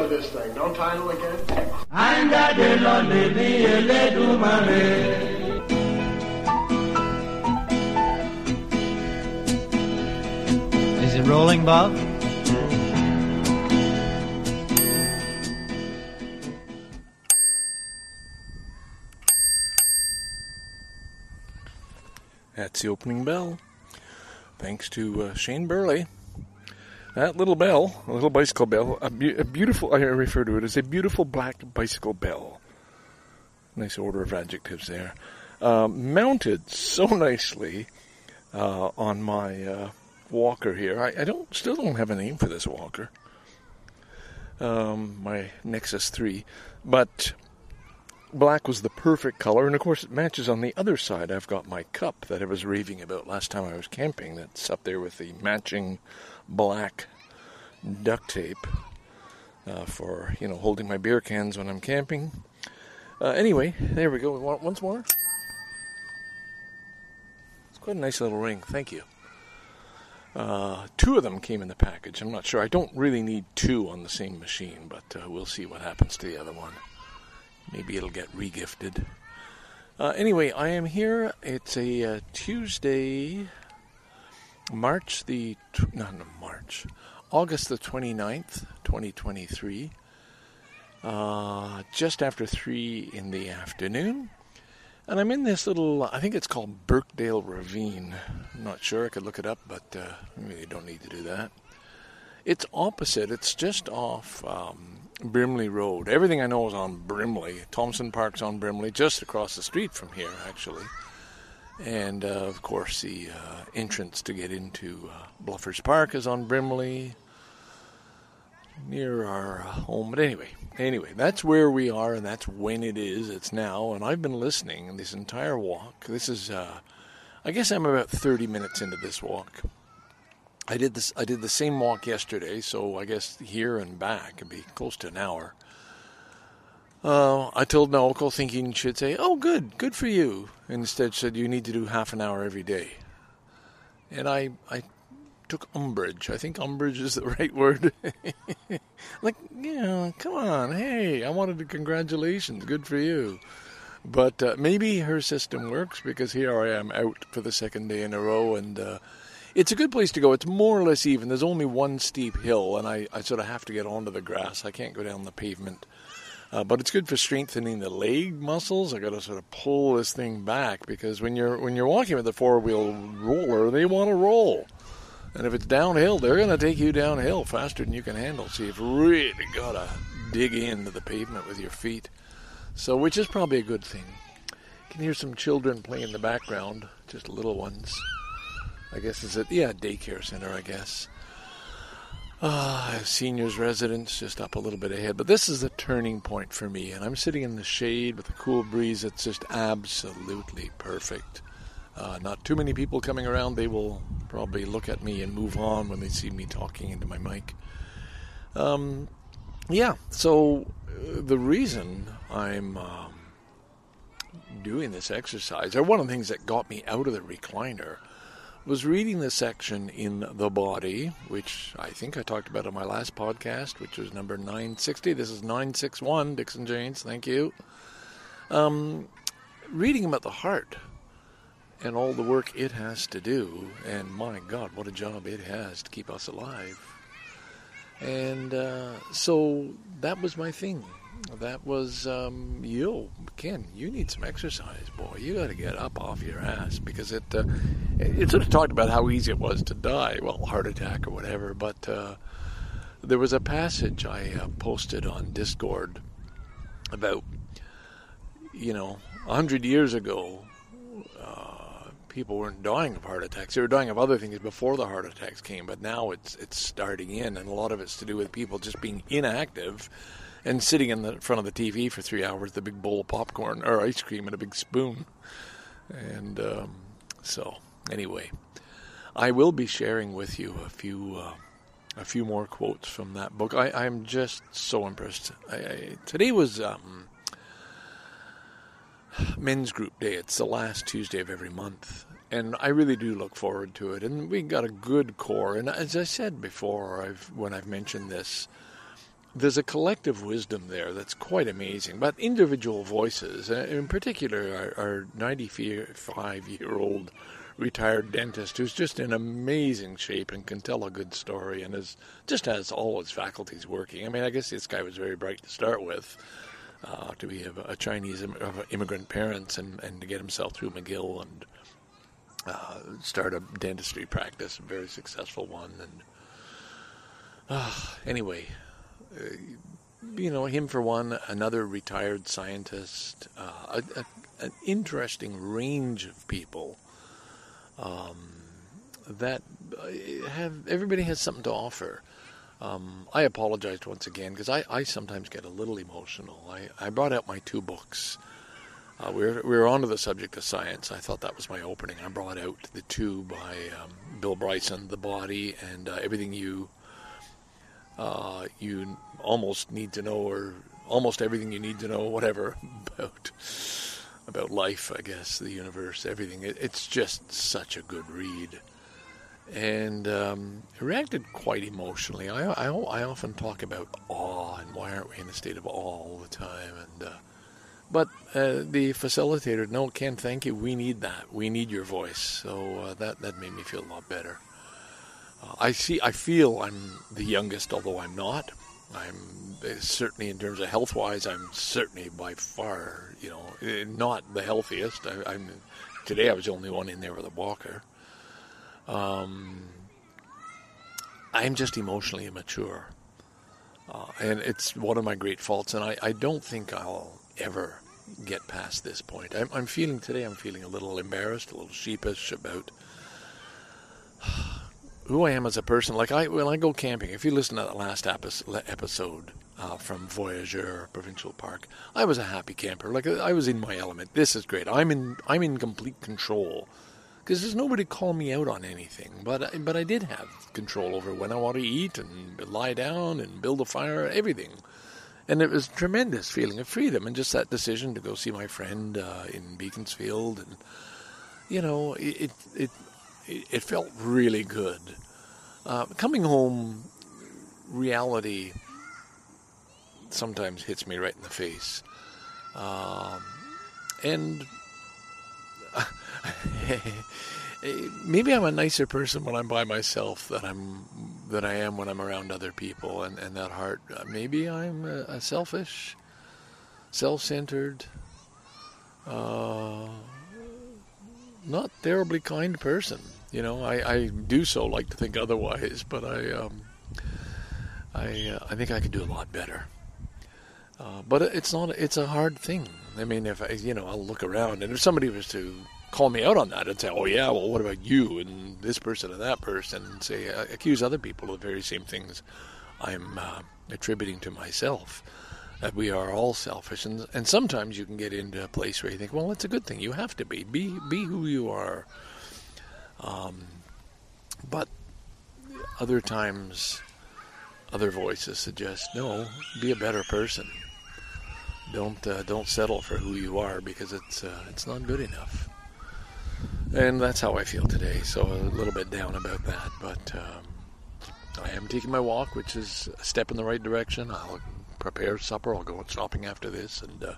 title of this thing. Don't title again. Is it rolling, Bob? That's the opening bell. Thanks to uh, Shane Burley. That little bell, a little bicycle bell, a, be- a beautiful, I refer to it as a beautiful black bicycle bell. Nice order of adjectives there. Uh, mounted so nicely uh, on my uh, walker here. I, I, don't, still don't have a name for this walker. Um, my Nexus 3. But black was the perfect color, and of course it matches on the other side. I've got my cup that I was raving about last time I was camping. That's up there with the matching black duct tape uh, for you know holding my beer cans when I'm camping. Uh, anyway, there we go. Once more. It's quite a nice little ring. Thank you. Uh, two of them came in the package. I'm not sure. I don't really need two on the same machine, but uh, we'll see what happens to the other one. Maybe it'll get regifted. Uh, anyway, I am here. It's a uh, Tuesday, March the not March, August the 29th, 2023. Uh, just after three in the afternoon, and I'm in this little. I think it's called Birkdale Ravine. I'm not sure. I could look it up, but uh, really don't need to do that. It's opposite. It's just off. Um, Brimley Road. Everything I know is on Brimley. Thomson Park's on Brimley, just across the street from here, actually. And uh, of course, the uh, entrance to get into uh, Bluffers Park is on Brimley, near our home. But anyway, anyway, that's where we are, and that's when it is. It's now, and I've been listening this entire walk. This is, uh, I guess, I'm about 30 minutes into this walk. I did this. I did the same walk yesterday, so I guess here and back would be close to an hour. Uh, I told my uncle, thinking she'd say, "Oh, good, good for you." Instead, said you need to do half an hour every day. And I, I took umbrage. I think umbrage is the right word. like, you know, come on, hey, I wanted to congratulations, good for you. But uh, maybe her system works because here I am out for the second day in a row, and uh, it's a good place to go. It's more or less even. There's only one steep hill, and I, I sort of have to get onto the grass. I can't go down the pavement. Uh, but it's good for strengthening the leg muscles. I got to sort of pull this thing back because when you're when you're walking with a four wheel roller, they want to roll, and if it's downhill, they're going to take you downhill faster than you can handle. So you've really got to dig into the pavement with your feet. So, which is probably a good thing. You can hear some children playing in the background, just little ones. I guess is it? Yeah, daycare center. I guess. Uh, seniors residence just up a little bit ahead, but this is the turning point for me, and I'm sitting in the shade with a cool breeze. It's just absolutely perfect. Uh, not too many people coming around. They will probably look at me and move on when they see me talking into my mic. Um, yeah. So uh, the reason I'm um, doing this exercise, or one of the things that got me out of the recliner was reading the section in The Body, which I think I talked about on my last podcast, which was number 960. This is 961, DicksnJanes, thank you. Um, reading about the heart and all the work it has to do, and my God, what a job it has to keep us alive. And uh, so that was my thing that was um, you, Ken. You need some exercise, boy. You got to get up off your ass because it. Uh, it sort of talked about how easy it was to die, well, heart attack or whatever. But uh, there was a passage I uh, posted on Discord about, you know, a hundred years ago. Uh, people weren't dying of heart attacks; they were dying of other things before the heart attacks came. But now it's it's starting in, and a lot of it's to do with people just being inactive and sitting in the front of the TV for three hours, the big bowl of popcorn or ice cream and a big spoon. And um, so, anyway, I will be sharing with you a few uh, a few more quotes from that book. I, am just so impressed. I, I, today was um, Men's Group Day. It's the last Tuesday of every month. And I really do look forward to it. And we got a good core. And as I said before, I've when I've mentioned this, there's a collective wisdom there that's quite amazing. But individual voices, uh, in particular, our, our 95 year old retired dentist who's just in amazing shape and can tell a good story and is just has all his faculties working. I mean, I guess this guy was very bright to start with. Uh, to be a, a Chinese Im- immigrant parents and, and to get himself through McGill and uh, start a dentistry practice, a very successful one. And uh, anyway, you know, him for one, another retired scientist, uh, a, a, an interesting range of people um, that uh, have everybody has something to offer. Um, I apologized once again because I, I sometimes get a little emotional. I, I brought out my two books. Uh, we, were, we were onto the subject of science. I thought that was my opening. I brought out the two by um, Bill Bryson, The Body, and uh, Everything You uh, you almost need to know, or almost everything you need to know, whatever about about life, I guess, the universe, everything. It, it's just such a good read, and um, I reacted quite emotionally. I, I, I often talk about awe and why aren't we in a state of awe all the time, and uh, but uh, the facilitator, no, Ken, thank you. We need that. We need your voice. So uh, that that made me feel a lot better. Uh, I see. I feel I'm the youngest, although I'm not. I'm uh, certainly, in terms of health wise, I'm certainly by far, you know, eh, not the healthiest. I, am today. I was the only one in there with a walker. Um, I'm just emotionally immature, uh, and it's one of my great faults. And I, I don't think I'll ever get past this point. I'm, I'm feeling today. I'm feeling a little embarrassed, a little sheepish about who I am as a person. Like I, when I go camping, if you listen to that last episode uh, from Voyageur Provincial Park, I was a happy camper. Like I was in my element. This is great. I'm in. I'm in complete control because there's nobody call me out on anything. But but I did have control over when I want to eat and lie down and build a fire, everything. And it was a tremendous feeling of freedom, and just that decision to go see my friend uh, in Beaconsfield, and you know, it it it felt really good. Uh, coming home, reality sometimes hits me right in the face. Um, and maybe I'm a nicer person when I'm by myself than I'm than I am when I'm around other people, and, and that heart. Uh, maybe I'm a, a selfish, self-centered, uh, not terribly kind person. You know, I, I do so like to think otherwise, but I um, I uh, I think I could do a lot better. Uh, but it's not it's a hard thing. I mean, if I you know I'll look around and if somebody was to call me out on that and say, oh yeah, well what about you and this person and that person, and say uh, accuse other people of the very same things I'm uh, attributing to myself. That we are all selfish, and and sometimes you can get into a place where you think, well, it's a good thing. You have to be be be who you are um, but other times, other voices suggest, no, be a better person. Don't uh, don't settle for who you are because it's uh, it's not good enough. And that's how I feel today. So a little bit down about that, but um, I am taking my walk, which is a step in the right direction. I'll prepare supper. I'll go shopping after this, and uh,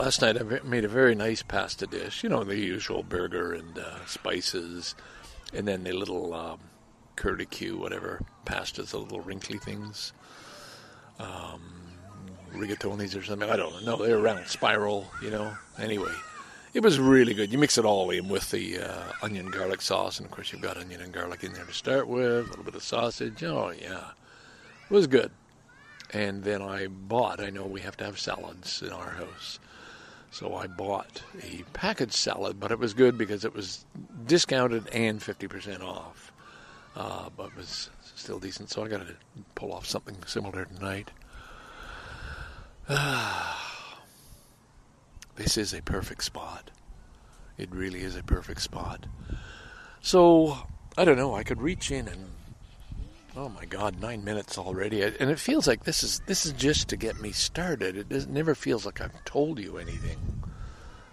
Last night I made a very nice pasta dish. You know, the usual burger and uh, spices, and then the little um, whatever pastas, the little wrinkly things. Um, rigatonis or something. I don't know. They're around spiral, you know. Anyway, it was really good. You mix it all in with the uh, onion garlic sauce, and of course you've got onion and garlic in there to start with. A little bit of sausage. Oh yeah, it was good. And then I bought. I know we have to have salads in our house. So I bought a packaged salad, but it was good because it was discounted and 50% off. Uh, but it was still decent, so I got to pull off something similar tonight. this is a perfect spot. It really is a perfect spot. So, I don't know, I could reach in and Oh my God, nine minutes already, and it feels like this is this is just to get me started. It never feels like I've told you anything,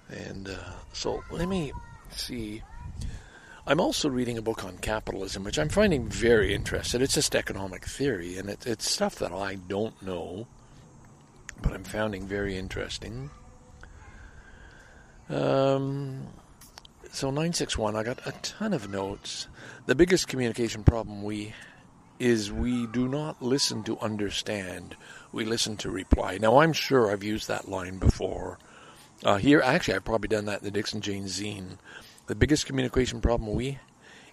and uh, so let me see. I'm also reading a book on capitalism, which I'm finding very interesting. It's just economic theory, and it, it's stuff that I don't know, but I'm finding very interesting. Um, so 961, I got a ton of notes. The biggest communication problem we is we do not listen to understand. We listen to reply. Now I'm sure I've used that line before. Uh, here, actually, I've probably done that in the DicksnJanes zine. The biggest communication problem we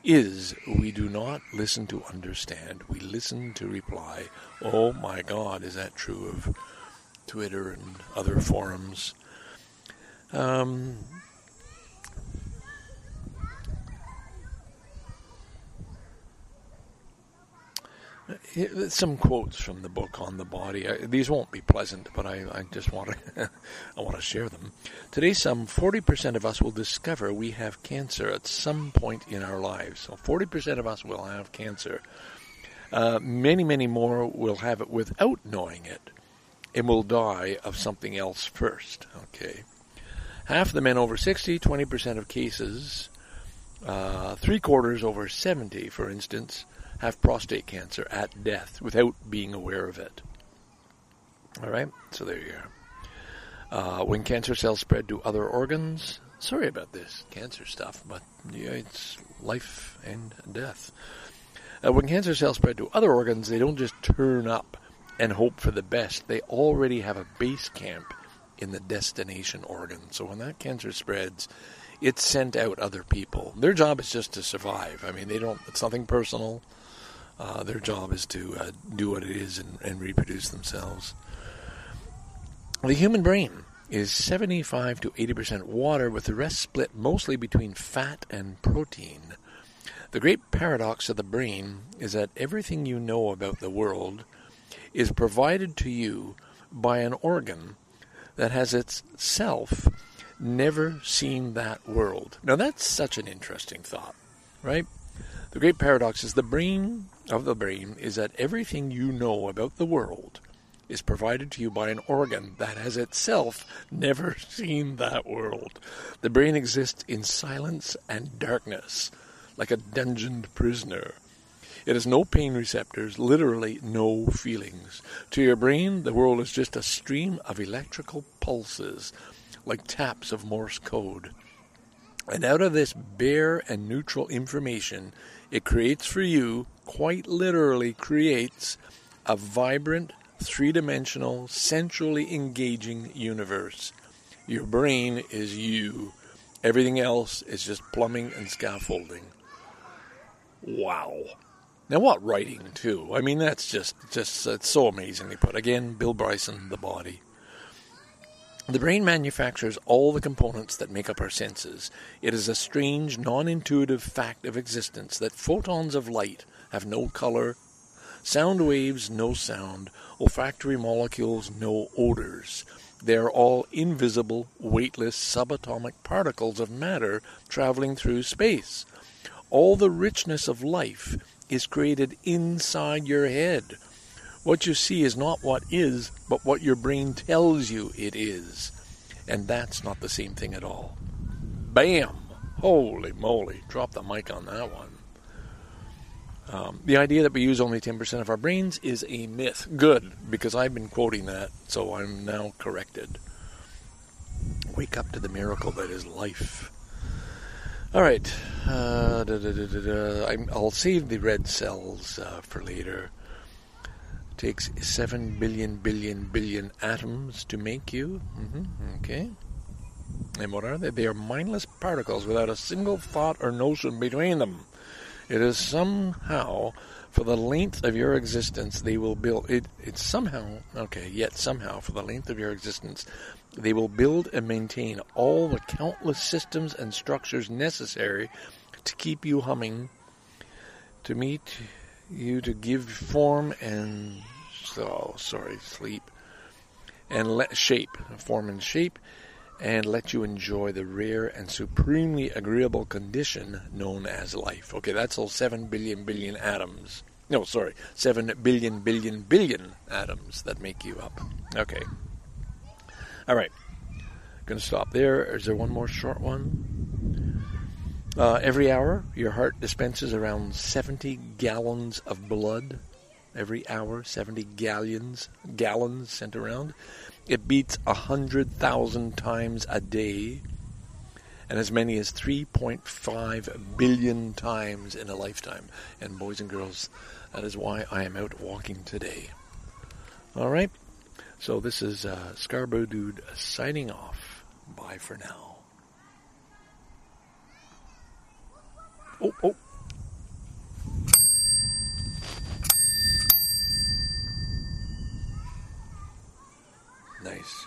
is we do not listen to understand. We listen to reply. Oh my God, is that true of Twitter and other forums? Um, some quotes from the book on the body. I, these won't be pleasant, but I, I just want to I want to share them. Today, some 40% of us will discover we have cancer at some point in our lives. So 40% of us will have cancer. Uh, many, many more will have it without knowing it, and will die of something else first. Okay, half the men over 60, 20% of cases, uh, three quarters over 70, for instance have prostate cancer at death without being aware of it. All right, so there you are. Uh, when cancer cells spread to other organs, sorry about this cancer stuff, but yeah, it's life and death. Uh, when cancer cells spread to other organs, they don't just turn up and hope for the best. They already have a base camp in the destination organ. So when that cancer spreads, it's sent out other people. Their job is just to survive. I mean, they don't. It's nothing personal. Uh, their job is to uh, do what it is and, and, reproduce themselves. The human brain is 75 to 80% water, with the rest split mostly between fat and protein. The great paradox of the brain is that everything you know about the world is provided to you by an organ that has itself never seen that world. Now, that's such an interesting thought, right? The great paradox is the brain of the brain is that everything you know about the world is provided to you by an organ that has itself never seen that world. The brain exists in silence and darkness, like a dungeoned prisoner. It has no pain receptors, literally no feelings. To your brain, the world is just a stream of electrical pulses, like taps of Morse code. And out of this bare and neutral information, it creates for you, quite literally creates, a vibrant, three dimensional, sensually engaging universe. Your brain is you. Everything else is just plumbing and scaffolding. Wow. Now what writing too? I mean that's just just it's so amazingly put. Again, Bill Bryson, The Body. The brain manufactures all the components that make up our senses. It is a strange, non intuitive fact of existence that photons of light have no color, sound waves no sound, olfactory molecules no odors. They are all invisible, weightless, subatomic particles of matter traveling through space. All the richness of life is created inside your head what you see is not what is, but what your brain tells you it is. And that's not the same thing at all. Bam! Holy moly. Drop the mic on that one. Um, the idea that we use only 10% of our brains is a myth. Good, because I've been quoting that, so I'm now corrected. Wake up to the miracle that is life. All right. Uh, I'll save the red cells uh, for later takes 7 billion billion billion atoms to make you. Mm-hmm. Okay. And what are they? They are mindless particles without a single thought or notion between them. It is somehow, for the length of your existence, they will build. It, it's somehow, okay, yet somehow, for the length of your existence, they will build and maintain all the countless systems and structures necessary to keep you humming, to meet you to give form and oh sorry sleep and let shape form and shape and let you enjoy the rare and supremely agreeable condition known as life. Okay, that's all 7 billion billion atoms. No, sorry, 7 billion billion billion atoms that make you up. Okay. All right. To stop there. Is there one more short one? Uh, every hour, your heart dispenses around 70 gallons of blood. Every hour, 70 gallons, gallons sent around. It beats 100,000 times a day and as many as 3.5 billion times in a lifetime. And boys and girls, that is why I am out walking today. All right? So this is uh, Scarborough Dude signing off. Bye for now. Oh, oh. Nice.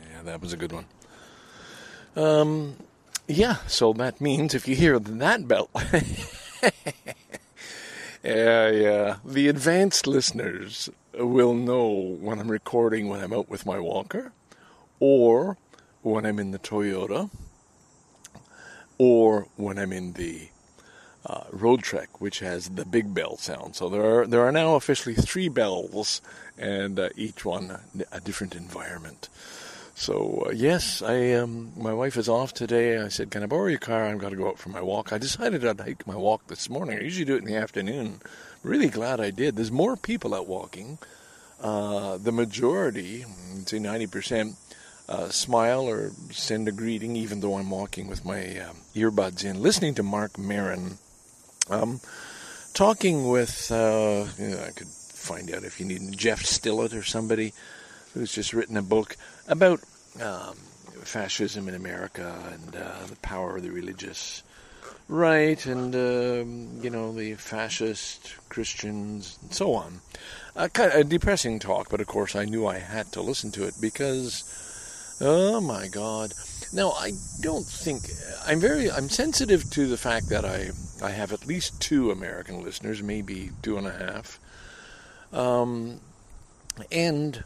Yeah, that was a good one. Um, yeah, so that means if you hear that bell. yeah, yeah. The advanced listeners will know when I'm recording when I'm out with my walker, or when I'm in the Toyota, or when I'm in the uh, Road Trek, which has the big bell sound. So there are there are now officially three bells, and uh, each one a different environment. So uh, yes, I um, my wife is off today. I said, "Can I borrow your car? I've got to go out for my walk." I decided I'd hike my walk this morning. I usually do it in the afternoon. Really glad I did. There's more people out walking. Uh, the majority, say ninety percent, uh, smile or send a greeting, even though I'm walking with my um, earbuds in, listening to Marc Maron, Um, talking with, uh, you know, I could find out if you need Jeff Sharlet or somebody who's just written a book about um, fascism in America and uh, the power of the religious right and um, you know the fascist Christians and so on. Uh, kind of a depressing talk, but of course I knew I had to listen to it because, oh my God! Now I don't think I'm very I'm sensitive to the fact that I I have at least two American listeners, maybe two and a half, um, and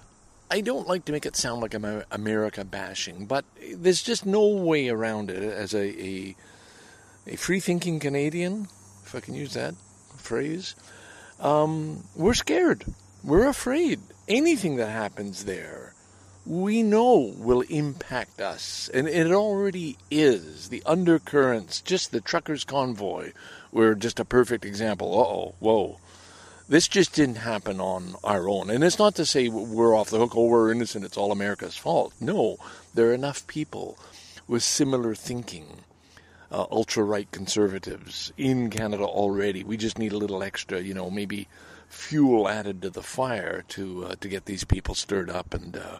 I don't like to make it sound like I'm America bashing, but there's just no way around it as a, a, a free thinking Canadian, if I can use that phrase. Um, we're scared. We're afraid. Anything that happens there, we know will impact us. And it already is. The undercurrents, just the truckers' convoy, were just a perfect example. Uh oh, whoa this just didn't happen on our own. And it's not to say we're off the hook, oh, we're innocent, it's all America's fault. No, there are enough people with similar thinking, uh, ultra right conservatives in Canada already. We just need a little extra, you know, maybe fuel added to the fire to uh, to get these people stirred up and uh,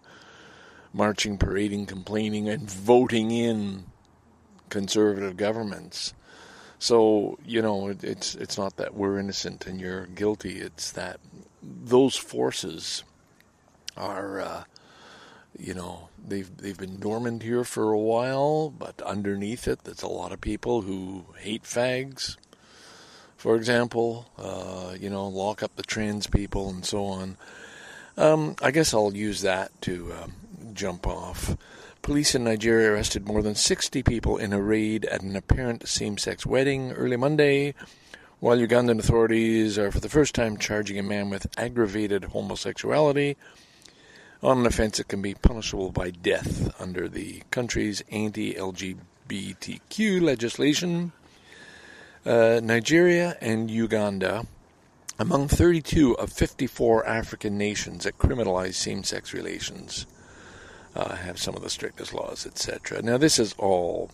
marching, parading, complaining, and voting in conservative governments. So you know, it, it's it's not that we're innocent and you're guilty. It's that those forces are, uh, you know, they've they've been dormant here for a while, but underneath it, there's a lot of people who hate fags, for example. Uh, you know, lock up the trans people and so on. Um, I guess I'll use that to um, jump off. Police in Nigeria arrested more than 60 people in a raid at an apparent same sex wedding early Monday, while Ugandan authorities are for the first time charging a man with aggravated homosexuality on an offense that can be punishable by death under the country's anti LGBTQ legislation. Uh, Nigeria and Uganda, among 32 of 54 African nations that criminalize same sex relations uh, have some of the strictest laws, etc. Now, this is all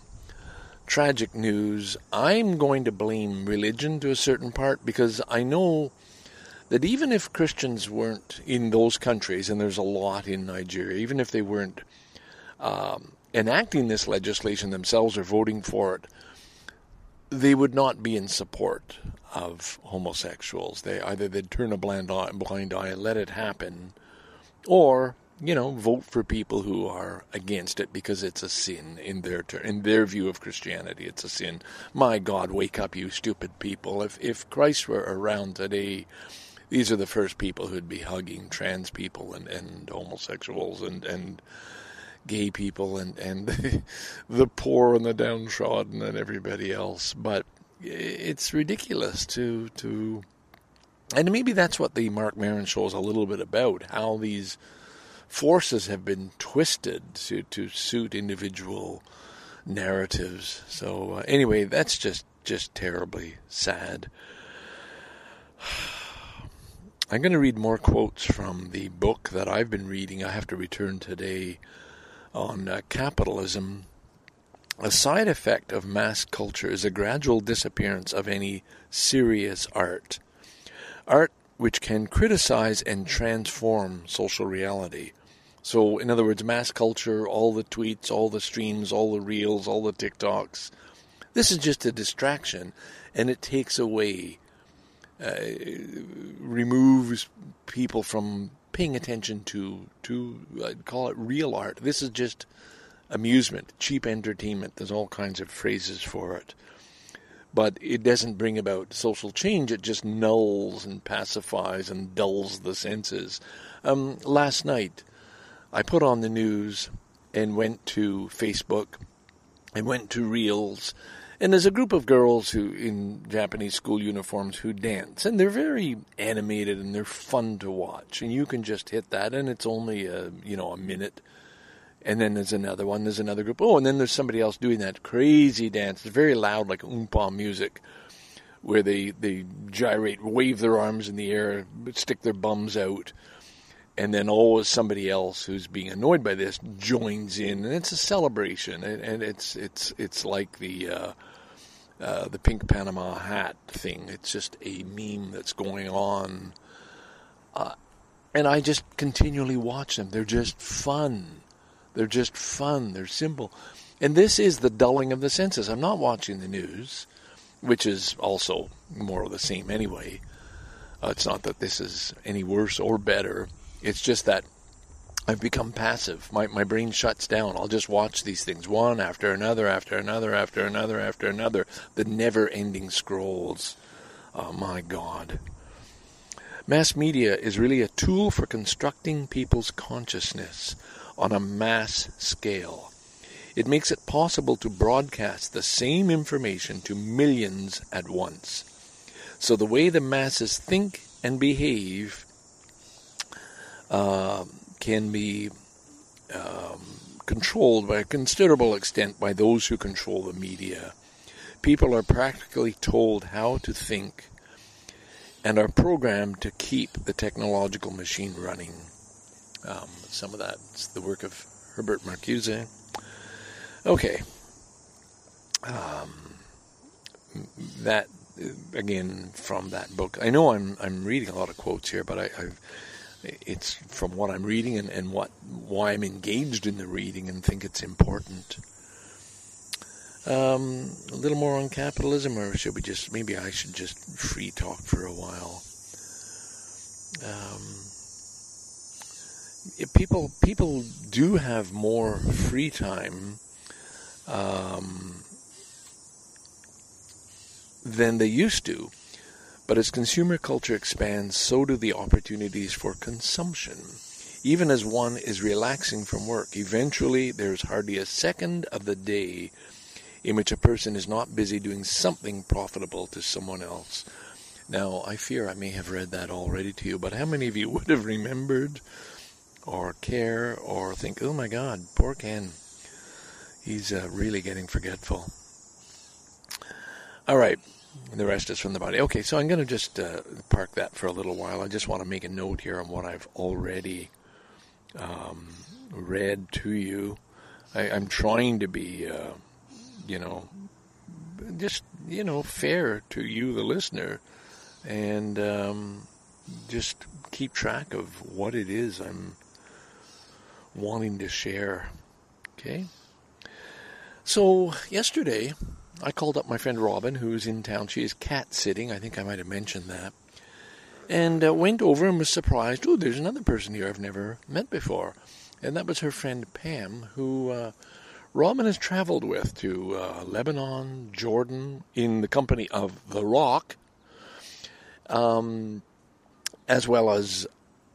tragic news. I'm going to blame religion to a certain part because I know that even if Christians weren't in those countries, and there's a lot in Nigeria, even if they weren't um, enacting this legislation themselves or voting for it, they would not be in support of homosexuals. They either they'd turn a blind eye, blind eye and let it happen, or you know, vote for people who are against it because it's a sin in their ter- in their view of Christianity. It's a sin. My God, wake up, you stupid people! If if Christ were around today, these are the first people who'd be hugging trans people and, and homosexuals and and gay people and and the poor and the downtrodden and everybody else. But it's ridiculous to to and maybe that's what the Marc Maron show is a little bit about how these forces have been twisted to, to suit individual narratives. So uh, anyway, that's just just terribly sad. I'm going to read more quotes from the book that I've been reading. I have to return today on uh, capitalism. A side effect of mass culture is a gradual disappearance of any serious art. Art which can criticize and transform social reality. So, in other words, mass culture, all the tweets, all the streams, all the reels, all the TikToks, this is just a distraction and it takes away, uh, removes people from paying attention to, to I'd call it real art. This is just amusement, cheap entertainment. There's all kinds of phrases for it. But it doesn't bring about social change, it just nulls and pacifies and dulls the senses. Um, last night, I put on the news and went to Facebook and went to Reels. And there's a group of girls who in Japanese school uniforms who dance, and they're very animated and they're fun to watch. And you can just hit that, and it's only a you know a minute. And then there's another one. There's another group. Oh, and then there's somebody else doing that crazy dance. It's very loud, like oompa music, where they they gyrate, wave their arms in the air, stick their bums out and then always somebody else who's being annoyed by this joins in, and it's a celebration, and, and it's it's it's like the uh, uh, the pink Panama hat thing. It's just a meme that's going on, uh, and I just continually watch them. They're just fun. They're just fun. They're simple, and this is the dulling of the senses. I'm not watching the news, which is also more of the same anyway. Uh, it's not that this is any worse or better it's just that I've become passive. My my brain shuts down. I'll just watch these things one after another, after another, after another, after another. The never-ending scrolls. Oh my God. Mass media is really a tool for constructing people's consciousness on a mass scale. It makes it possible to broadcast the same information to millions at once. So the way the masses think and behave uh, can be um, controlled by a considerable extent by those who control the media. People are practically told how to think and are programmed to keep the technological machine running. Um, some of that's the work of Herbert Marcuse. Okay. Um, that again from that book. I know I'm I'm reading a lot of quotes here, but I, I've it's from what I'm reading and, and what why I'm engaged in the reading and think it's important. Um, a little more on capitalism, or should we just maybe I should just free talk for a while. Um, people people do have more free time um, than they used to. But as consumer culture expands, so do the opportunities for consumption. Even as one is relaxing from work, eventually there's hardly a second of the day in which a person is not busy doing something profitable to someone else. Now, I fear I may have read that already to you, but how many of you would have remembered or care or think, oh my God, poor Ken, he's uh, really getting forgetful? All right, the rest is from the body. Okay, so I'm going to just uh, park that for a little while. I just want to make a note here on what I've already um, read to you. I, am trying to be, uh, you know, just you know, fair to you, the listener, and um, just keep track of what it is I'm wanting to share. Okay. So yesterday I called up my friend Robin, who's in town. She is cat sitting. I think I might have mentioned that. And uh, went over and was surprised. Oh, there's another person here I've never met before. And that was her friend Pam, who uh, Robin has traveled with to uh, Lebanon, Jordan, in the company of The Rock, um, as well as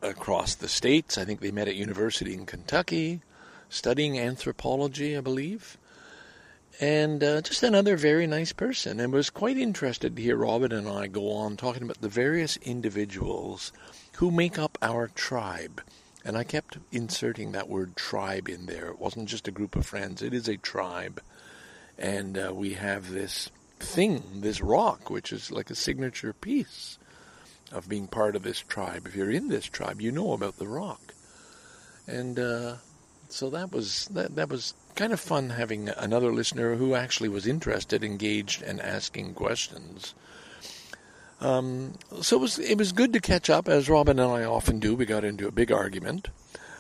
across the states. I think they met at university in Kentucky, studying anthropology, I believe and uh, just another very nice person. And was quite interested to hear Robin and I go on talking about the various individuals who make up our tribe. And I kept inserting that word tribe in there. It wasn't just a group of friends, it is a tribe. And uh, we have this thing, this rock, which is like a signature piece of being part of this tribe. If you're in this tribe, you know about the rock. And uh, so that was that, that was kind of fun having another listener who actually was interested, engaged, and asking questions. Um, so it was it was good to catch up, as Robin and I often do. We got into a big argument,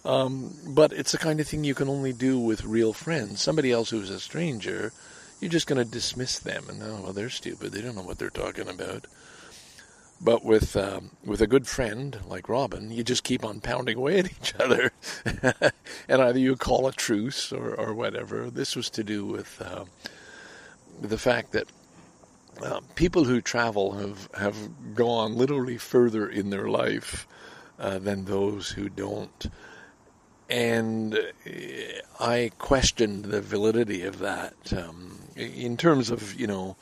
um, but it's the kind of thing you can only do with real friends. Somebody else who's a stranger, you're just going to dismiss them and oh well, they're stupid. They don't know what they're talking about. But with um, with a good friend like Robin, you just keep on pounding away at each other, and either you call a truce or, or whatever. This was to do with uh, the fact that uh, people who travel have have gone literally further in their life uh, than those who don't, and I questioned the validity of that um, in terms of you know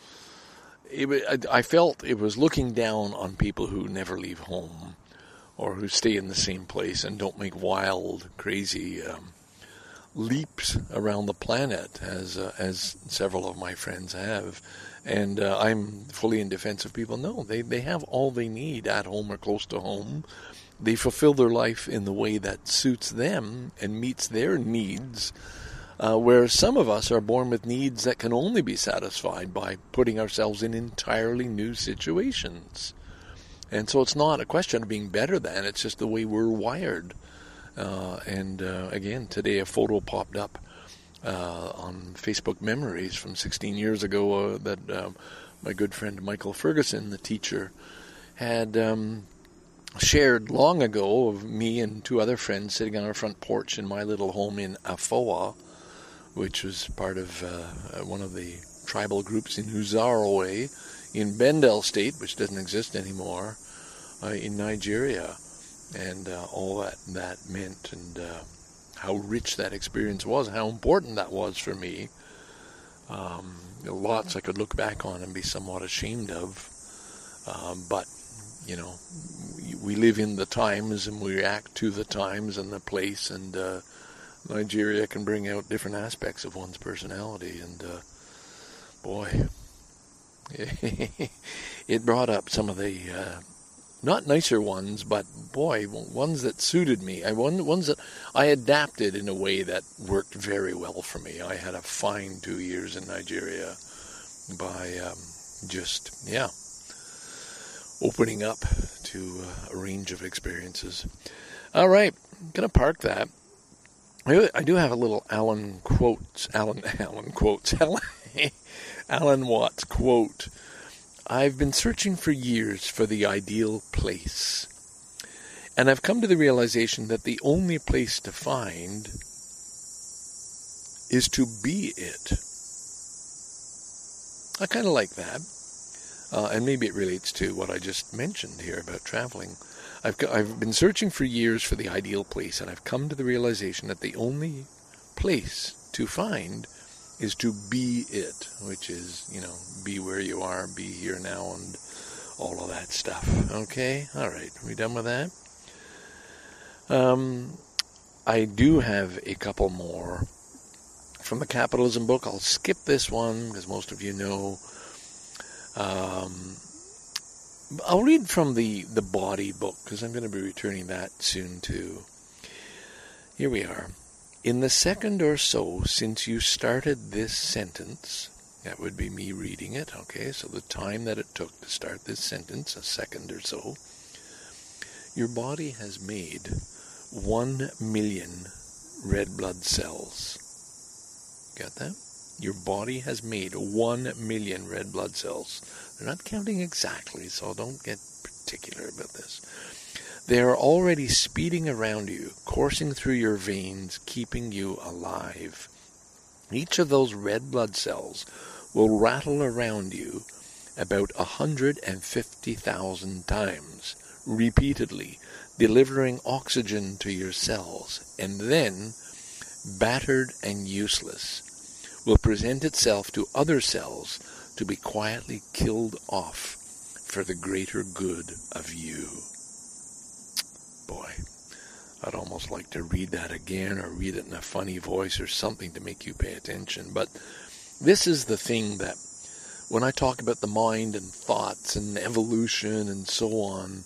it, I felt it was looking down on people who never leave home or who stay in the same place and don't make wild, crazy um, leaps around the planet, as uh, as several of my friends have. And uh, I'm fully in defense of people. No, they they have all they need at home or close to home. They fulfill their life in the way that suits them and meets their needs uh, where some of us are born with needs that can only be satisfied by putting ourselves in entirely new situations. And so it's not a question of being better than, it's just the way we're wired. Uh, and uh, again, today a photo popped up uh, on Facebook Memories from 16 years ago uh, that um, my good friend Michael Ferguson, the teacher, had um, shared long ago of me and two other friends sitting on our front porch in my little home in Afoa which was part of uh, one of the tribal groups in Uzairue in Bendel State, which doesn't exist anymore, uh, in Nigeria, and uh, all that that meant, and uh, how rich that experience was, how important that was for me. Um, lots I could look back on and be somewhat ashamed of, um, but you know, we live in the times and we react to the times and the place and uh, Nigeria can bring out different aspects of one's personality, and uh, boy, it brought up some of the uh, not nicer ones, but boy, ones that suited me. I ones that I adapted in a way that worked very well for me. I had a fine two years in Nigeria by um, just yeah opening up to uh, a range of experiences. All right, I'm gonna park that I do have a little Alan quotes, Alan, Alan quotes, Alan, Alan Watts quote. I've been searching for years for the ideal place. And I've come to the realization that the only place to find is to be it. I kind of like that. Uh, and maybe it relates to what I just mentioned here about traveling. I've, I've been searching for years for the ideal place, and I've come to the realization that the only place to find is to be it, which is, you know, be where you are, be here now, and all of that stuff. Okay? All right. Are we done with that? Um, I do have a couple more from the capitalism book. I'll skip this one because most of you know. Um, I'll read from the, the body book because I'm going to be returning that soon too. Here we are. In the second or so since you started this sentence, that would be me reading it, okay? So the time that it took to start this sentence, a second or so, your body has made one million red blood cells. Got that? Your body has made one million red blood cells. They're not counting exactly, so don't get particular about this. They are already speeding around you, coursing through your veins, keeping you alive. Each of those red blood cells will rattle around you about 150,000 times, repeatedly, delivering oxygen to your cells, and then, battered and useless, will present itself to other cells to be quietly killed off for the greater good of you. Boy, I'd almost like to read that again or read it in a funny voice or something to make you pay attention. But this is the thing that when I talk about the mind and thoughts and evolution and so on,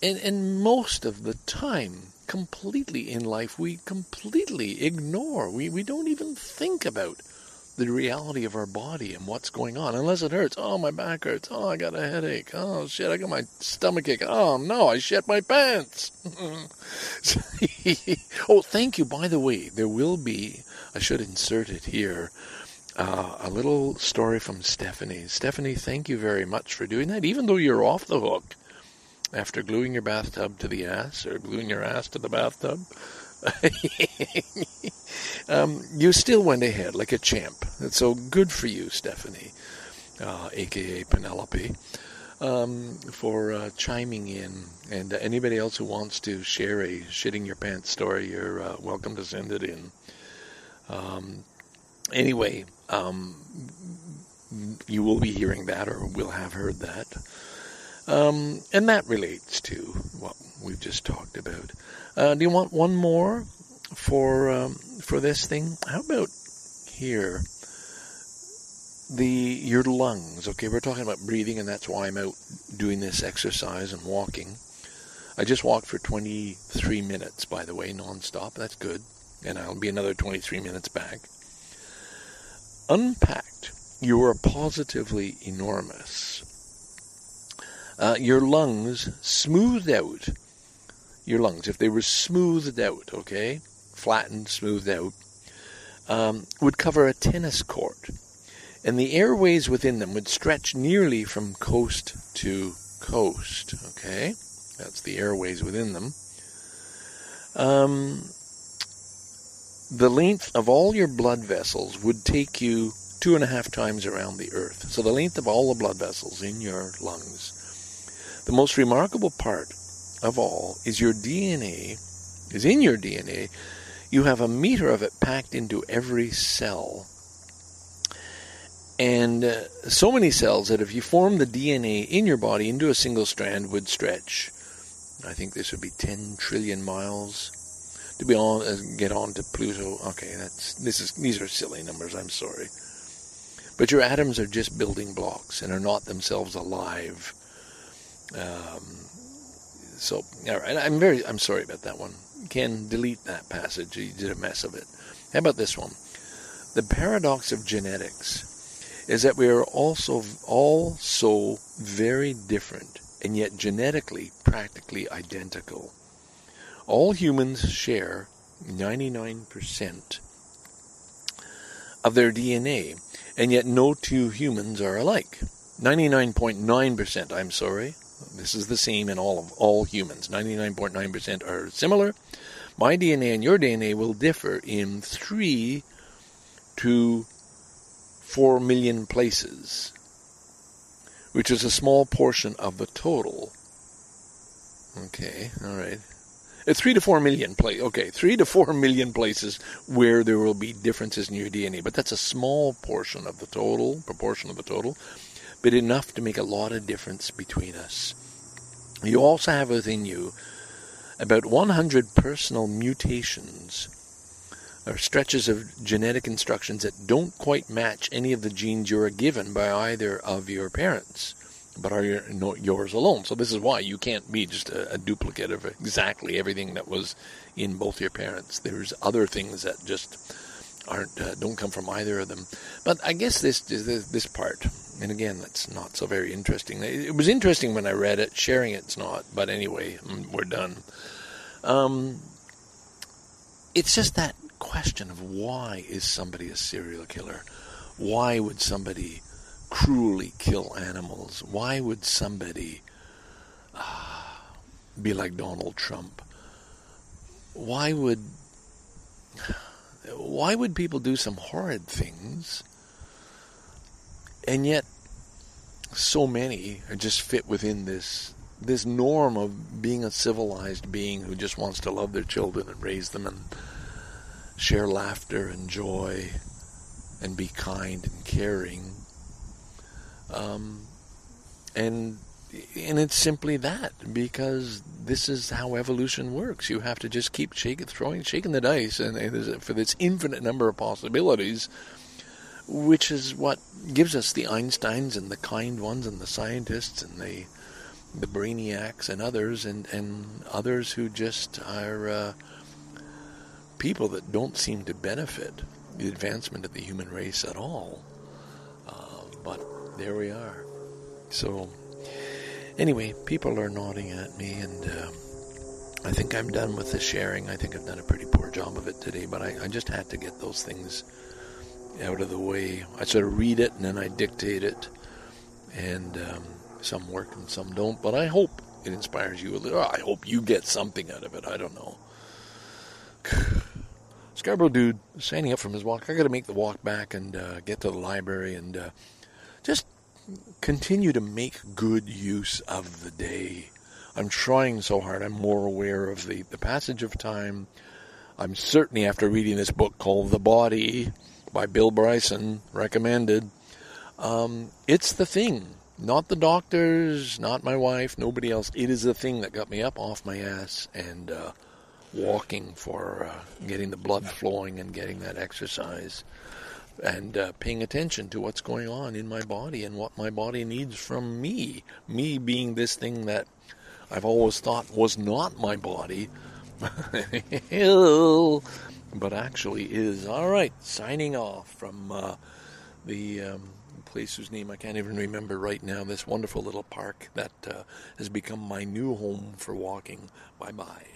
and, and most of the time, completely in life, we completely ignore. We, we don't even think about the reality of our body and what's going on, unless it hurts. Oh, my back hurts. Oh, I got a headache. Oh, shit, I got my stomach ache. Oh, no, I shit my pants. oh, thank you. By the way, there will be, I should insert it here, uh, a little story from Stephanie. Stephanie, thank you very much for doing that, even though you're off the hook after gluing your bathtub to the ass or gluing your ass to the bathtub. um, you still went ahead like a champ. That's So good for you, Stephanie, uh, aka Penelope, um, for uh, chiming in. And uh, anybody else who wants to share a shitting your pants story, you're uh, welcome to send it in. Um, anyway, um, you will be hearing that, or will have heard that. Um, and that relates to what we've just talked about. Uh, do you want one more for um, for this thing? How about here? The your lungs. Okay, we're talking about breathing, and that's why I'm out doing this exercise and walking. I just walked for 23 minutes, by the way, nonstop. That's good, and I'll be another 23 minutes back. Unpacked, you are positively enormous. Uh, your lungs smoothed out your lungs, if they were smoothed out, okay, flattened, smoothed out, um, would cover a tennis court. And the airways within them would stretch nearly from coast to coast, okay? That's the airways within them. Um, the length of all your blood vessels would take you two and a half times around the earth. So the length of all the blood vessels in your lungs. The most remarkable part of all is your DNA, is in your DNA. You have a meter of it packed into every cell. And uh, so many cells that if you form the DNA in your body into a single strand would stretch. I think this would be 10 trillion miles. To be on, uh, get on to Pluto. Okay, that's this is these are silly numbers. I'm sorry, but your atoms are just building blocks and are not themselves alive. Um, so, all right, I'm very, I'm sorry about that one. Can delete that passage. You did a mess of it. How about this one? The paradox of genetics is that we are also all so very different and yet genetically practically identical. All humans share 99% of their DNA, and yet no two humans are alike. 99.9%, I'm sorry. This is the same in all of all humans. 99.9% are similar. My DNA and your DNA will differ in 3 to 4 million places, which is a small portion of the total. Okay, all right. Uh, three to four million place. Okay, three to four million places where there will be differences in your DNA, but that's a small portion of the total, proportion of the total but enough to make a lot of difference between us. You also have within you about 100 personal mutations or stretches of genetic instructions that don't quite match any of the genes you are given by either of your parents, but are yours alone. So this is why you can't be just a, a duplicate of exactly everything that was in both your parents. There's other things that just aren't uh, don't come from either of them. But I guess this this, this part and again, that's not so very interesting. It was interesting when I read it. Sharing it's not. But anyway, mm, we're done. Um, it's just that question of why is somebody a serial killer? Why would somebody cruelly kill animals? Why would somebody uh, be like Donald Trump? Why would why would people do some horrid things? and yet so many just fit within this this norm of being a civilized being who just wants to love their children and raise them and share laughter and joy and be kind and caring. Um, and and it's simply that because this is how evolution works. You have to just keep shaking, throwing, shaking the dice, and, and for this infinite number of possibilities, which is what gives us the Einsteins and the kind ones and the scientists and the the brainiacs and others and and others who just are uh, people that don't seem to benefit the advancement of the human race at all. Uh, but there we are. So anyway, people are nodding at me, and uh, I think I'm done with the sharing. I think I've done a pretty poor job of it today, but I, I just had to get those things out of the way. I sort of read it and then I dictate it, and um, some work and some don't. But I hope it inspires you a little. I hope you get something out of it. I don't know. Scarborough dude standing up from his walk. I got to make the walk back and uh, get to the library and uh, just continue to make good use of the day. I'm trying so hard. I'm more aware of the, the passage of time. I'm certainly after reading this book called The Body by Bill Bryson, recommended. Um, it's the thing, not the doctors, not my wife, nobody else. It is the thing that got me up off my ass and uh, walking for uh, getting the blood flowing and getting that exercise and uh, paying attention to what's going on in my body and what my body needs from me. Me being this thing that I've always thought was not my body, but actually is. All right, signing off from uh, the um, place whose name I can't even remember right now. This wonderful little park that uh, has become my new home for walking. Bye bye.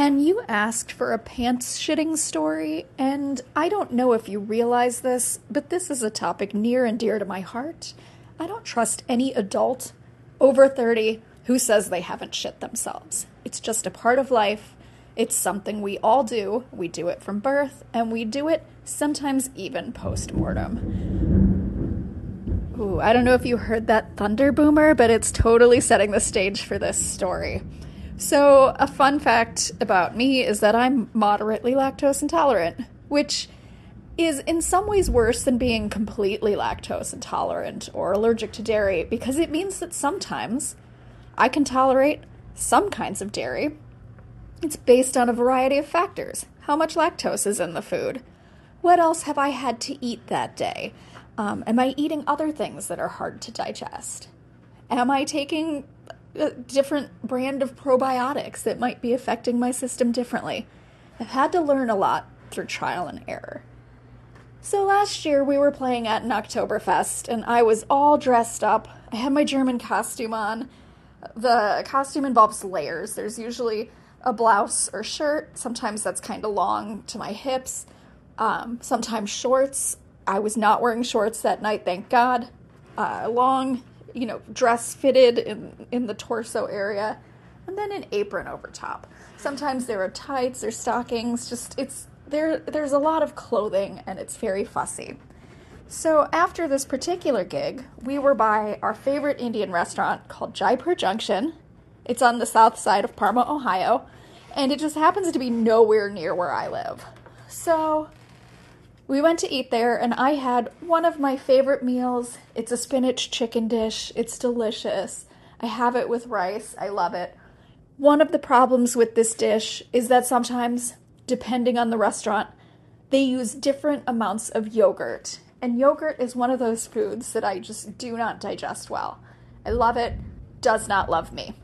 Ken, you asked for a pants shitting story, and I don't know if you realize this, but this is a topic near and dear to my heart. I don't trust any adult over 30 who says they haven't shit themselves. It's just a part of life. It's something we all do. We do it from birth, and we do it sometimes even post mortem. Ooh, I don't know if you heard that thunder boomer, but it's totally setting the stage for this story. So, a fun fact about me is that I'm moderately lactose intolerant, which is in some ways worse than being completely lactose intolerant or allergic to dairy because it means that sometimes I can tolerate some kinds of dairy. It's based on a variety of factors. How much lactose is in the food, what else have I had to eat that day, um, am I eating other things that are hard to digest, am I taking a different brand of probiotics that might be affecting my system differently. I've had to learn a lot through trial and error. So last year we were playing at an Oktoberfest and I was all dressed up. I had my German costume on. The costume involves layers. There's usually a blouse or shirt. Sometimes that's kind of long to my hips. Um, sometimes shorts. I was not wearing shorts that night, thank God. Uh, long you know, dress fitted in, in the torso area, and then an apron over top. Sometimes there are tights or stockings, just it's there there's a lot of clothing and it's very fussy. So after this particular gig, we were by our favorite Indian restaurant called Jaipur Junction. It's on the south side of Parma, Ohio, and it just happens to be nowhere near where I live. So we went to eat there, and I had one of my favorite meals. It's a spinach chicken dish. It's delicious. I have it with rice. I love it. One of the problems with this dish is that sometimes, depending on the restaurant, they use different amounts of yogurt. And yogurt is one of those foods that I just do not digest well. I love it, does not love me.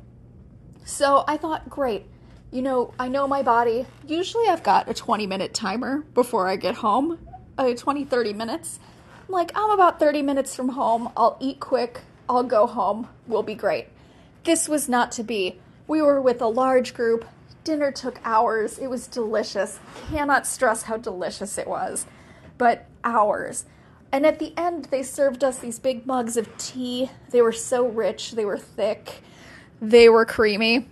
So I thought, great, you know, I know my body. Usually I've got a 20 minute timer before I get home, uh, 20, 30 minutes. I'm like, I'm about 30 minutes from home. I'll eat quick. I'll go home. We'll be great. This was not to be. We were with a large group. Dinner took hours. It was delicious. Cannot stress how delicious it was. But hours. And at the end, they served us these big mugs of tea. They were so rich, they were thick, they were creamy.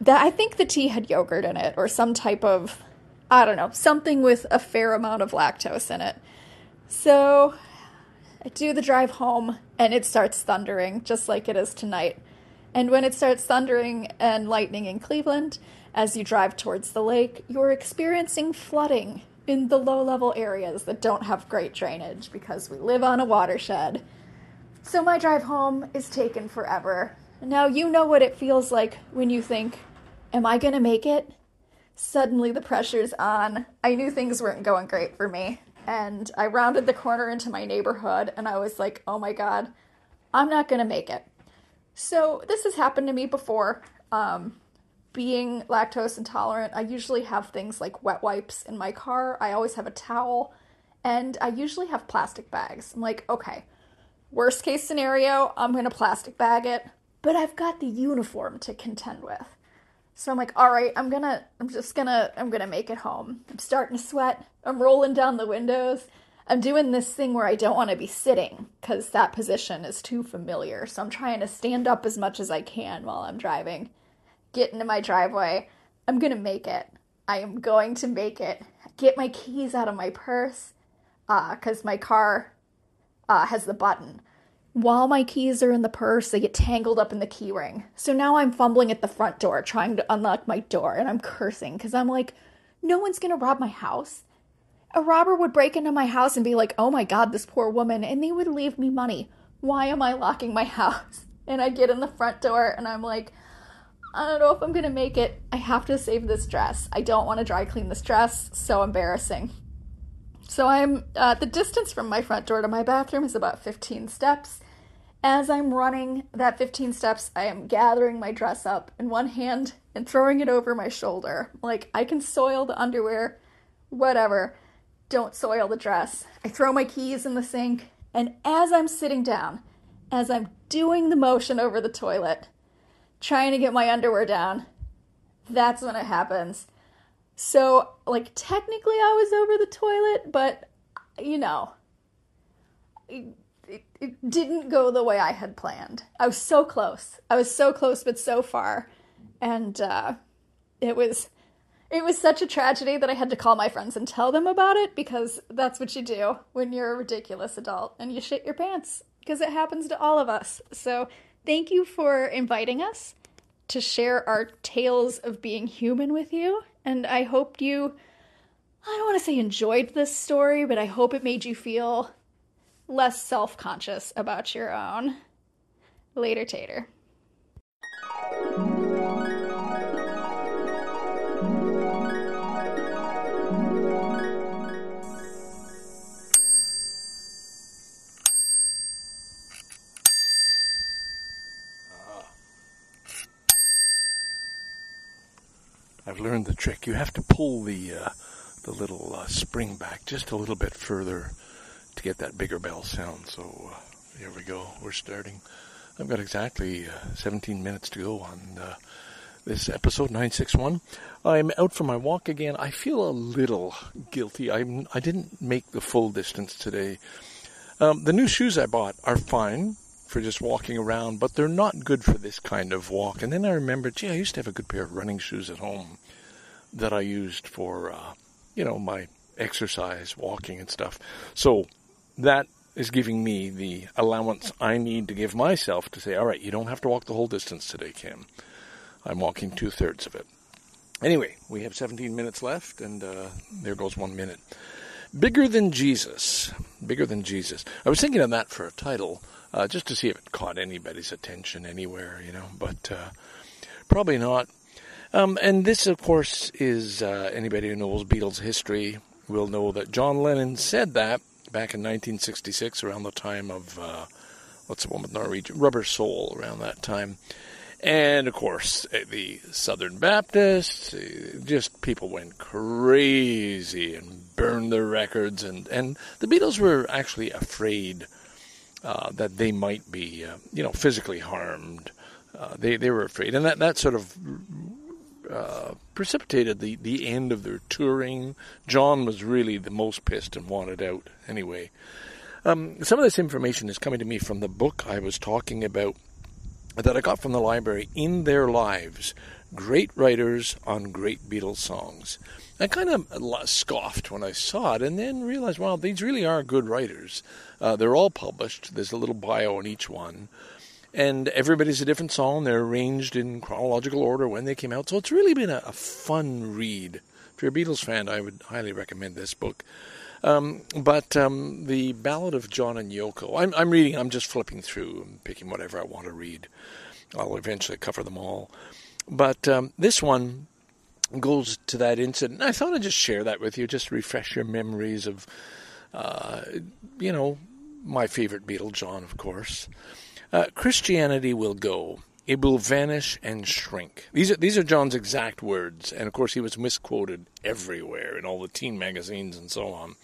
That I think the tea had yogurt in it or some type of I don't know, something with a fair amount of lactose in it. So I do the drive home and it starts thundering just like it is tonight. And when it starts thundering and lightning in Cleveland, as you drive towards the lake, you're experiencing flooding in the low level areas that don't have great drainage because we live on a watershed. So my drive home is taken forever. Now you know what it feels like when you think, Am I gonna make it? Suddenly the pressure's on. I knew things weren't going great for me. And I rounded the corner into my neighborhood and I was like, Oh my god, I'm not gonna make it. So this has happened to me before. Um, being lactose intolerant, I usually have things like wet wipes in my car. I always have a towel, and I usually have plastic bags. I'm like, okay, worst case scenario, I'm gonna plastic bag it, but I've got the uniform to contend with. So I'm like, all right, I'm gonna, I'm just gonna, I'm gonna make it home. I'm starting to sweat. I'm rolling down the windows. I'm doing this thing where I don't want to be sitting because that position is too familiar. So I'm trying to stand up as much as I can while I'm driving. Get into my driveway. I'm to make it. I am going to make it. Get my keys out of my purse because uh, my car uh, has the button. While my keys are in the purse, they get tangled up in the keyring. So now I'm fumbling at the front door trying to unlock my door and I'm cursing because I'm like, no one's going to rob my house a robber would break into my house and be like, oh my god, this poor woman, and they would leave me money. Why am I locking my house? And I get in the front door and I'm like, I don't know if I'm gonna make it. I have to save this dress. I don't want to dry clean this dress. So embarrassing. So I'm uh, the distance from my front door to my bathroom is about 15 steps. As I'm running that 15 steps, I am gathering my dress up in one hand and throwing it over my shoulder. Like I can soil the underwear, whatever don't soil the dress. I throw my keys in the sink, and as I'm sitting down, as I'm doing the motion over the toilet, trying to get my underwear down, that's when it happens. So, like, technically I was over the toilet, but, you know, it, it, didn't go the way I had planned. I was so close. I was so close, but so far. And uh, it was it was such a tragedy that I had to call my friends and tell them about it because that's what you do when you're a ridiculous adult and you shit your pants because it happens to all of us. So, thank you for inviting us to share our tales of being human with you. And I hope you, I don't want to say enjoyed this story, but I hope it made you feel less self conscious about your own. Later, Tater. I've learned the trick. You have to pull the uh, the little uh, spring back just a little bit further get that bigger bell sound. So uh, here we go. We're starting. I've got exactly uh, 17 minutes to go on uh, this episode 961. I'm out for my walk again. I feel a little guilty. I'm I didn't make the full distance today. Um, the new shoes I bought are fine for just walking around, but they're not good for this kind of walk. And then I remembered, gee, I used to have a good pair of running shoes at home that I used for, uh, you know, my exercise, walking and stuff. So that is giving me the allowance I need to give myself to say, all right, you don't have to walk the whole distance today, Kim. I'm walking two thirds of it. Anyway, we have 17 minutes left, and uh, there goes one minute. Bigger than Jesus. Bigger than Jesus. I was thinking of that for a title uh, just to see if it caught anybody's attention anywhere, you know, but uh, probably not. Um, and this, of course, is uh, anybody who knows Beatles history will know that John Lennon said that back in 1966, around the time of uh, what's the one with Norwegian Rubber Soul, around that time. And of course, eh, the Southern Baptists, eh, just people went crazy and burned their records, and, and the Beatles were actually afraid uh, that they might be, uh, you know, physically harmed. Uh, they they were afraid, and that that sort of uh, precipitated the the end of their touring. John was really the most pissed and wanted out anyway. Um, some of this information is coming to me from the book I was talking about that I got from the library in their lives Great writers on great Beatles songs. I kind of scoffed when I saw it and then realized, wow, these really are good writers. Uh, they're all published. There's a little bio in each one. And everybody's a different song. They're arranged in chronological order when they came out. So it's really been a, a fun read. If you're a Beatles fan, I would highly recommend this book. Um, but um, the Ballad of John and Yoko, I'm, I'm reading, I'm just flipping through and picking whatever I want to read. I'll eventually cover them all. But um, this one goes to that incident. I thought I'd just share that with you, just refresh your memories of, uh, you know, my favorite Beatle, John, of course. Uh, Christianity will go. It will vanish and shrink. These are these are John's exact words, and of course he was misquoted everywhere in all the teen magazines and so on.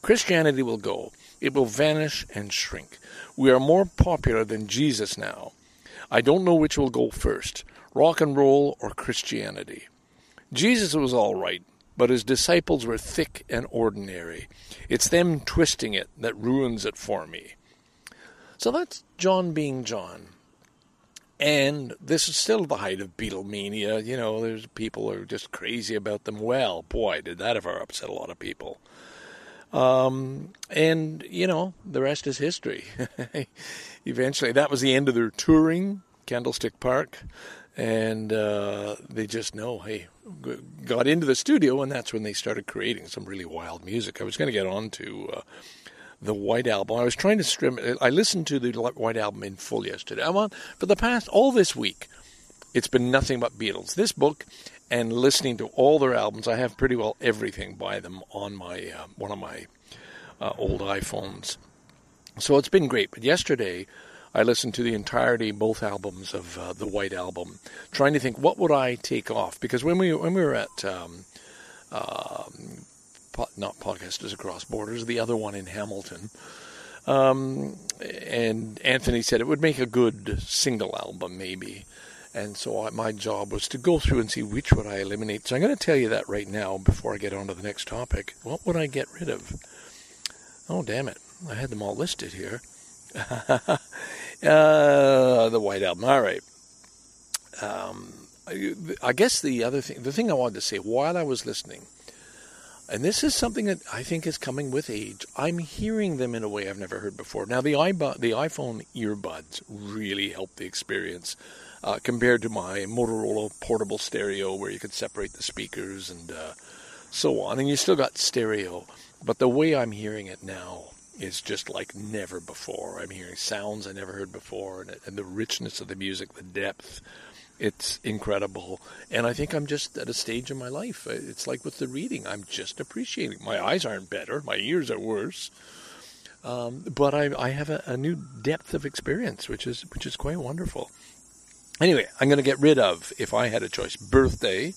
Christianity will go. It will vanish and shrink. We are more popular than Jesus now. I don't know which will go first, rock and roll or Christianity. Jesus was all right, but his disciples were thick and ordinary. It's them twisting it that ruins it for me. So that's John being John. And this is still the height of Beatlemania. You know, there's people are just crazy about them. Well, boy, did that ever upset a lot of people. Um, and, you know, the rest is history. Eventually, that was the end of their touring, Candlestick Park and uh, they just know, hey, got into the studio, and that's when they started creating some really wild music. I was going to get on to uh, the White Album. I was trying to stream. I listened to the White Album in full yesterday. I'm on for the past all this week. It's been nothing but Beatles. This book and listening to all their albums. I have pretty well everything by them on my uh, one of my uh, old iPhones. So it's been great. But yesterday I listened to the entirety, both albums of uh, the White Album, trying to think what would I take off because when we when we were at um, not podcasters across borders, the other one in Hamilton, um, and Anthony said it would make a good single album maybe. And so my job was to go through and see which would I eliminate. So I'm going to tell you that right now before I get on to the next topic. What would I get rid of? Oh, damn it. I had them all listed here. Uh, the White Album. All right. Um, I guess the other thing, the thing I wanted to say while I was listening, and this is something that I think is coming with age. I'm hearing them in a way I've never heard before. Now, the iBud, the iPhone earbuds really help the experience uh, compared to my Motorola portable stereo, where you could separate the speakers and uh, so on, and you still got stereo. But the way I'm hearing it now is just like never before. I'm hearing sounds I never heard before, and, and the richness of the music, the depth. It's incredible. And I think I'm just at a stage in my life. It's like with the reading, I'm just appreciating. My eyes aren't better, my ears are worse. Um, but I, I have a, a, new depth of experience, which is which is quite wonderful. Anyway, I'm going to get rid of, if I had a choice, birthday,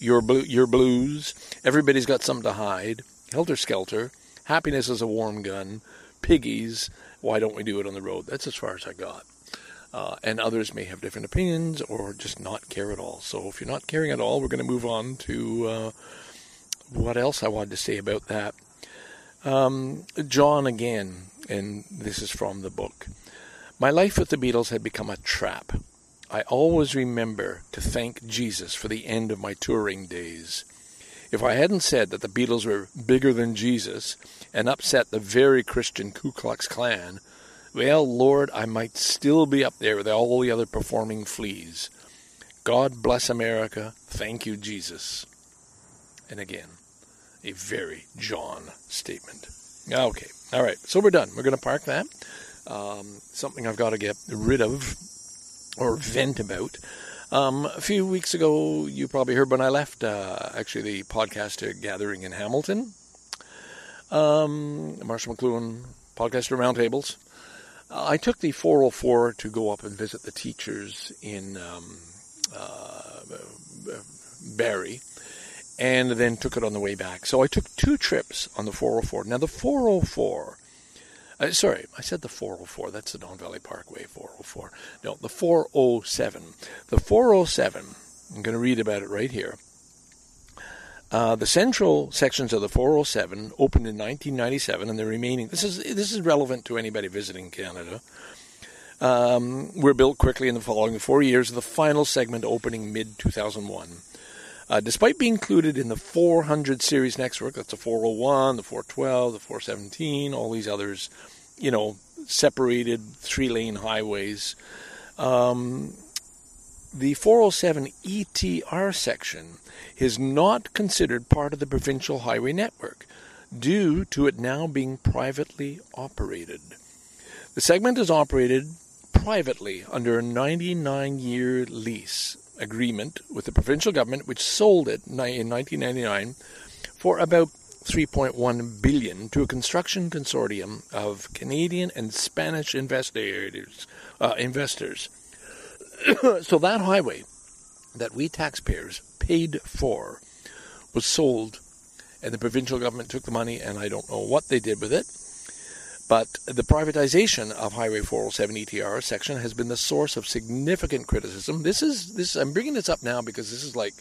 your your blues. Everybody's got something to hide. Helter skelter. Happiness is a warm gun. Piggies. Why don't we do it on the road? That's as far as I got. Uh, and others may have different opinions or just not care at all. So if you're not caring at all, we're going to move on to uh, what else I wanted to say about that. Um, John again, and this is from the book. My life with the Beatles had become a trap. I always remember to thank Jesus for the end of my touring days. If I hadn't said that the Beatles were bigger than Jesus and upset the very Christian Ku Klux Klan, well, Lord, I might still be up there with all the other performing fleas. God bless America. Thank you, Jesus. And again, a very John statement. Okay, all right, so we're done. We're going to park that. Um, something I've got to get rid of or vent about. Um, a few weeks ago, you probably heard when I left, uh, actually, the podcaster gathering in Hamilton. Um, Marshall McLuhan, podcaster roundtables. Uh, I took the 404 to go up and visit the teachers in um, uh, Barrie, and then took it on the way back. So I took two trips on the 404. Now, the 404 uh, sorry, I said the 404. That's the Don Valley Parkway 404. No, the 407. The 407, I'm going to read about it right here. Uh, the central sections of the 407 opened in 1997, and the remaining. This is this is relevant to anybody visiting Canada. um, were built quickly in the following four years, the final segment opening mid 2001. Uh, despite being included in the 400 series network, that's the 401, the 412, the 417, all these others, you know, separated three lane highways. Um, the 407 ETR section is not considered part of the provincial highway network due to it now being privately operated. The segment is operated privately under a 99 year lease agreement with the provincial government, which sold it in 1999 for about 3.1 billion to a construction consortium of Canadian and Spanish investors. Uh, investors. so that highway that we taxpayers paid for was sold, and the provincial government took the money, and I don't know what they did with it. But the privatization of Highway 407 ETR section has been the source of significant criticism. This is this. I'm bringing this up now because this is like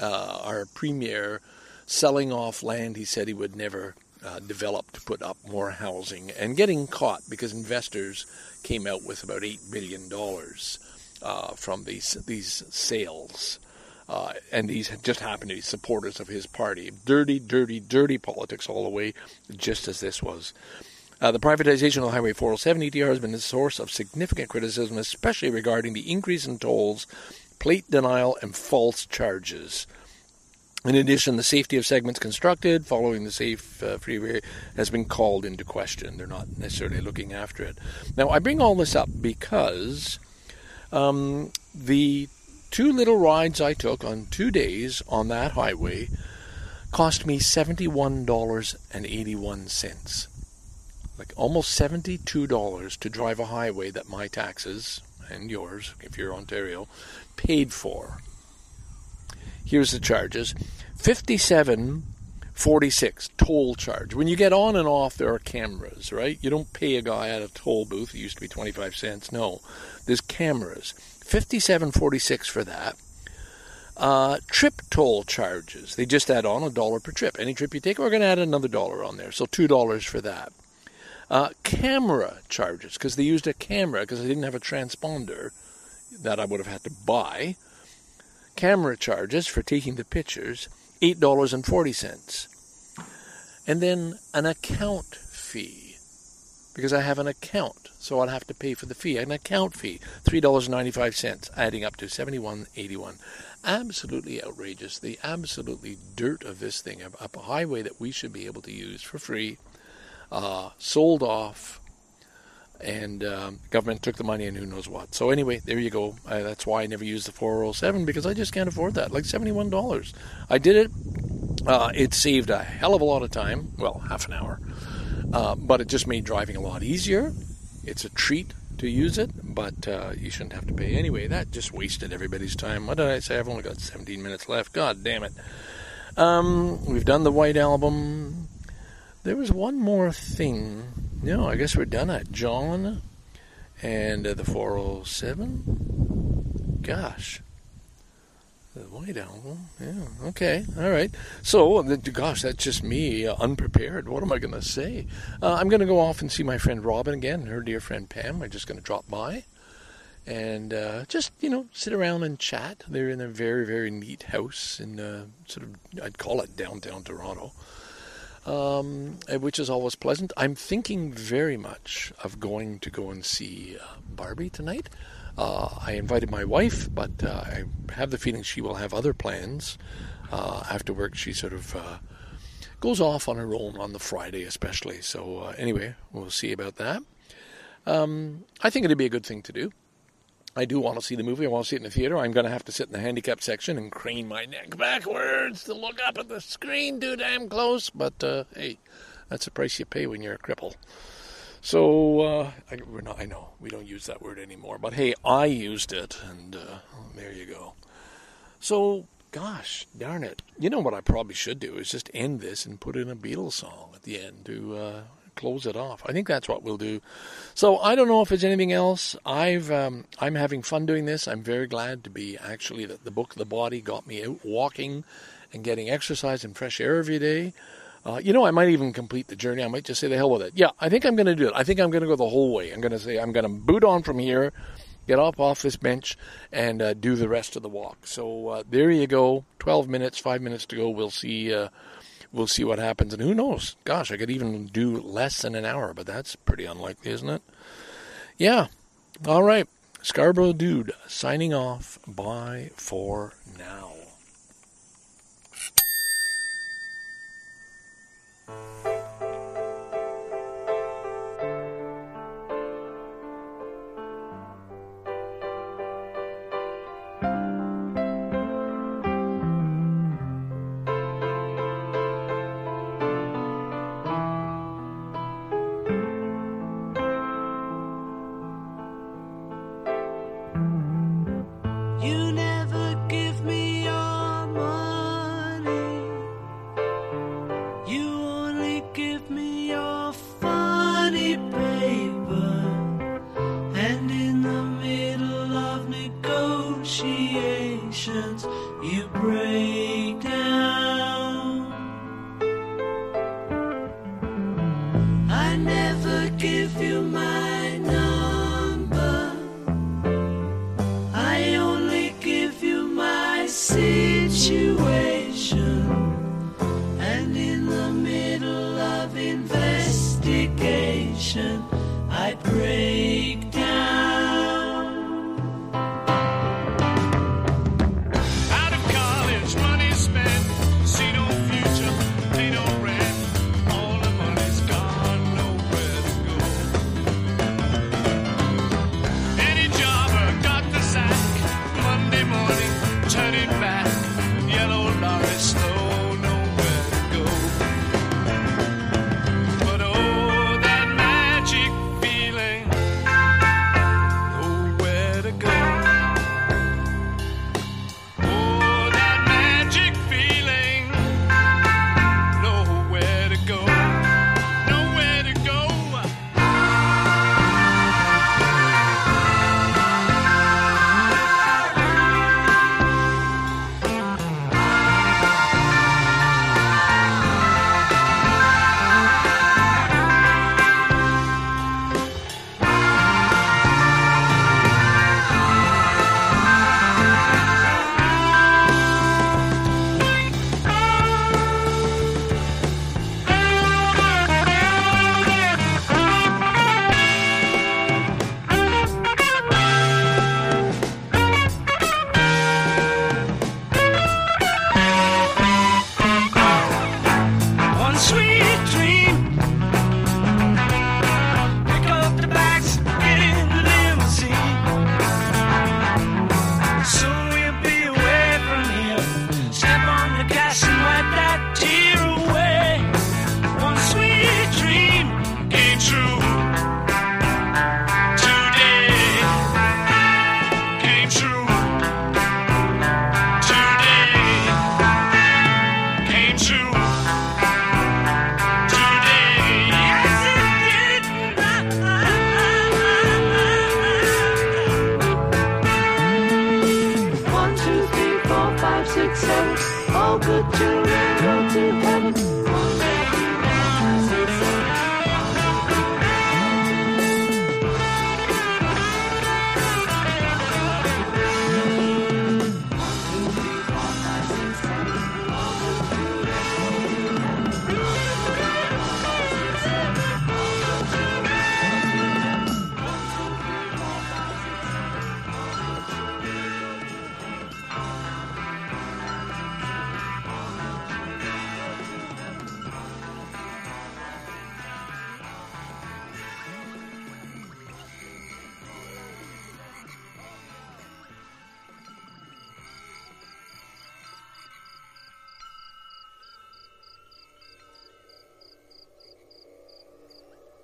uh, our premier selling off land he said he would never uh, develop to put up more housing and getting caught because investors came out with about eight billion dollars uh, from these these sales. Uh, and these just happen to be supporters of his party. Dirty, dirty, dirty politics all the way, just as this was. Uh, the privatization of Highway 407 ETR has been a source of significant criticism, especially regarding the increase in tolls, plate denial, and false charges. In addition, the safety of segments constructed following the safe uh, freeway has been called into question. They're not necessarily looking after it. Now, I bring all this up because um, the two little rides I took on two days on that highway cost me $71.81. Like almost $72 to drive a highway that my taxes and yours, if you're Ontario, paid for. Here's the charges 57 46 toll charge. When you get on and off, there are cameras, right? You don't pay a guy at a toll booth. It used to be 25 cents. No, there's cameras. 57.46 for that. Uh, trip toll charges. They just add on a dollar per trip. Any trip you take, we're going to add another dollar on there. So $2 for that. Uh, camera charges, because they used a camera, because I didn't have a transponder that I would have had to buy. Camera charges for taking the pictures, $8.40. And then an account fee, because I have an account, so I'll have to pay for the fee. An account fee, $3.95, adding up to $71.81. Absolutely outrageous. The absolutely dirt of this thing, up a highway that we should be able to use for free uh, sold off, and um, government took the money and who knows what. So anyway, there you go. Uh, that's why I never used the 407 because I just can't afford that. Like seventy-one dollars. I did it. Uh, it saved a hell of a lot of time. Well, half an hour, uh, but it just made driving a lot easier. It's a treat to use it, but uh, you shouldn't have to pay anyway. That just wasted everybody's time. What did I say? I've only got 17 minutes left. God damn it. Um, we've done the White Album. There was one more thing. No, I guess we're done at John and uh, the 407. Gosh. The White Album. Yeah, okay. All right. So, gosh, that's just me uh, unprepared. What am I going to say? Uh, I'm going to go off and see my friend Robin again her dear friend Pam. I'm just going to drop by and uh, just, you know, sit around and chat. They're in a very, very neat house in uh, sort of, I'd call it downtown Toronto um, eh, which is always pleasant. I'm thinking very much of going to go and see uh, Barbie tonight. Uh, I invited my wife, but uh, I have the feeling she will have other plans. Uh, after work, she sort of uh, goes off on her own on the Friday, especially. So, uh, anyway, we'll see about that. Um, I think it'd be a good thing to do. I do want to see the movie. I want to see it in the theater. I'm going to have to sit in the handicapped section and crane my neck backwards to look up at the screen too damn close. But uh, hey, that's the price you pay when you're a cripple. So uh, I, not, I, know we don't use that word anymore, but hey, I used it, and uh, there you go. So, gosh darn it, you know what I probably should do is just end this and put in a Beatles song at the end to uh, close it off. I think that's what we'll do. So I don't know if there's anything else. I've um, I'm having fun doing this. I'm very glad to be actually that the book The Body got me out walking and getting exercise and fresh air every day. Uh, you know, I might even complete the journey. I might just say the hell with it. Yeah, I think I'm going to do it. I think I'm going to go the whole way. I'm going to say I'm going to boot on from here, get up off this bench, and uh, do the rest of the walk. So uh, there you go. Twelve minutes, five minutes to go. We'll see. We'll see what happens, and who knows? Gosh, I could even do less than an hour, but that's pretty unlikely, isn't it? Yeah. All right. Scarborough Dude signing off. Bye for now.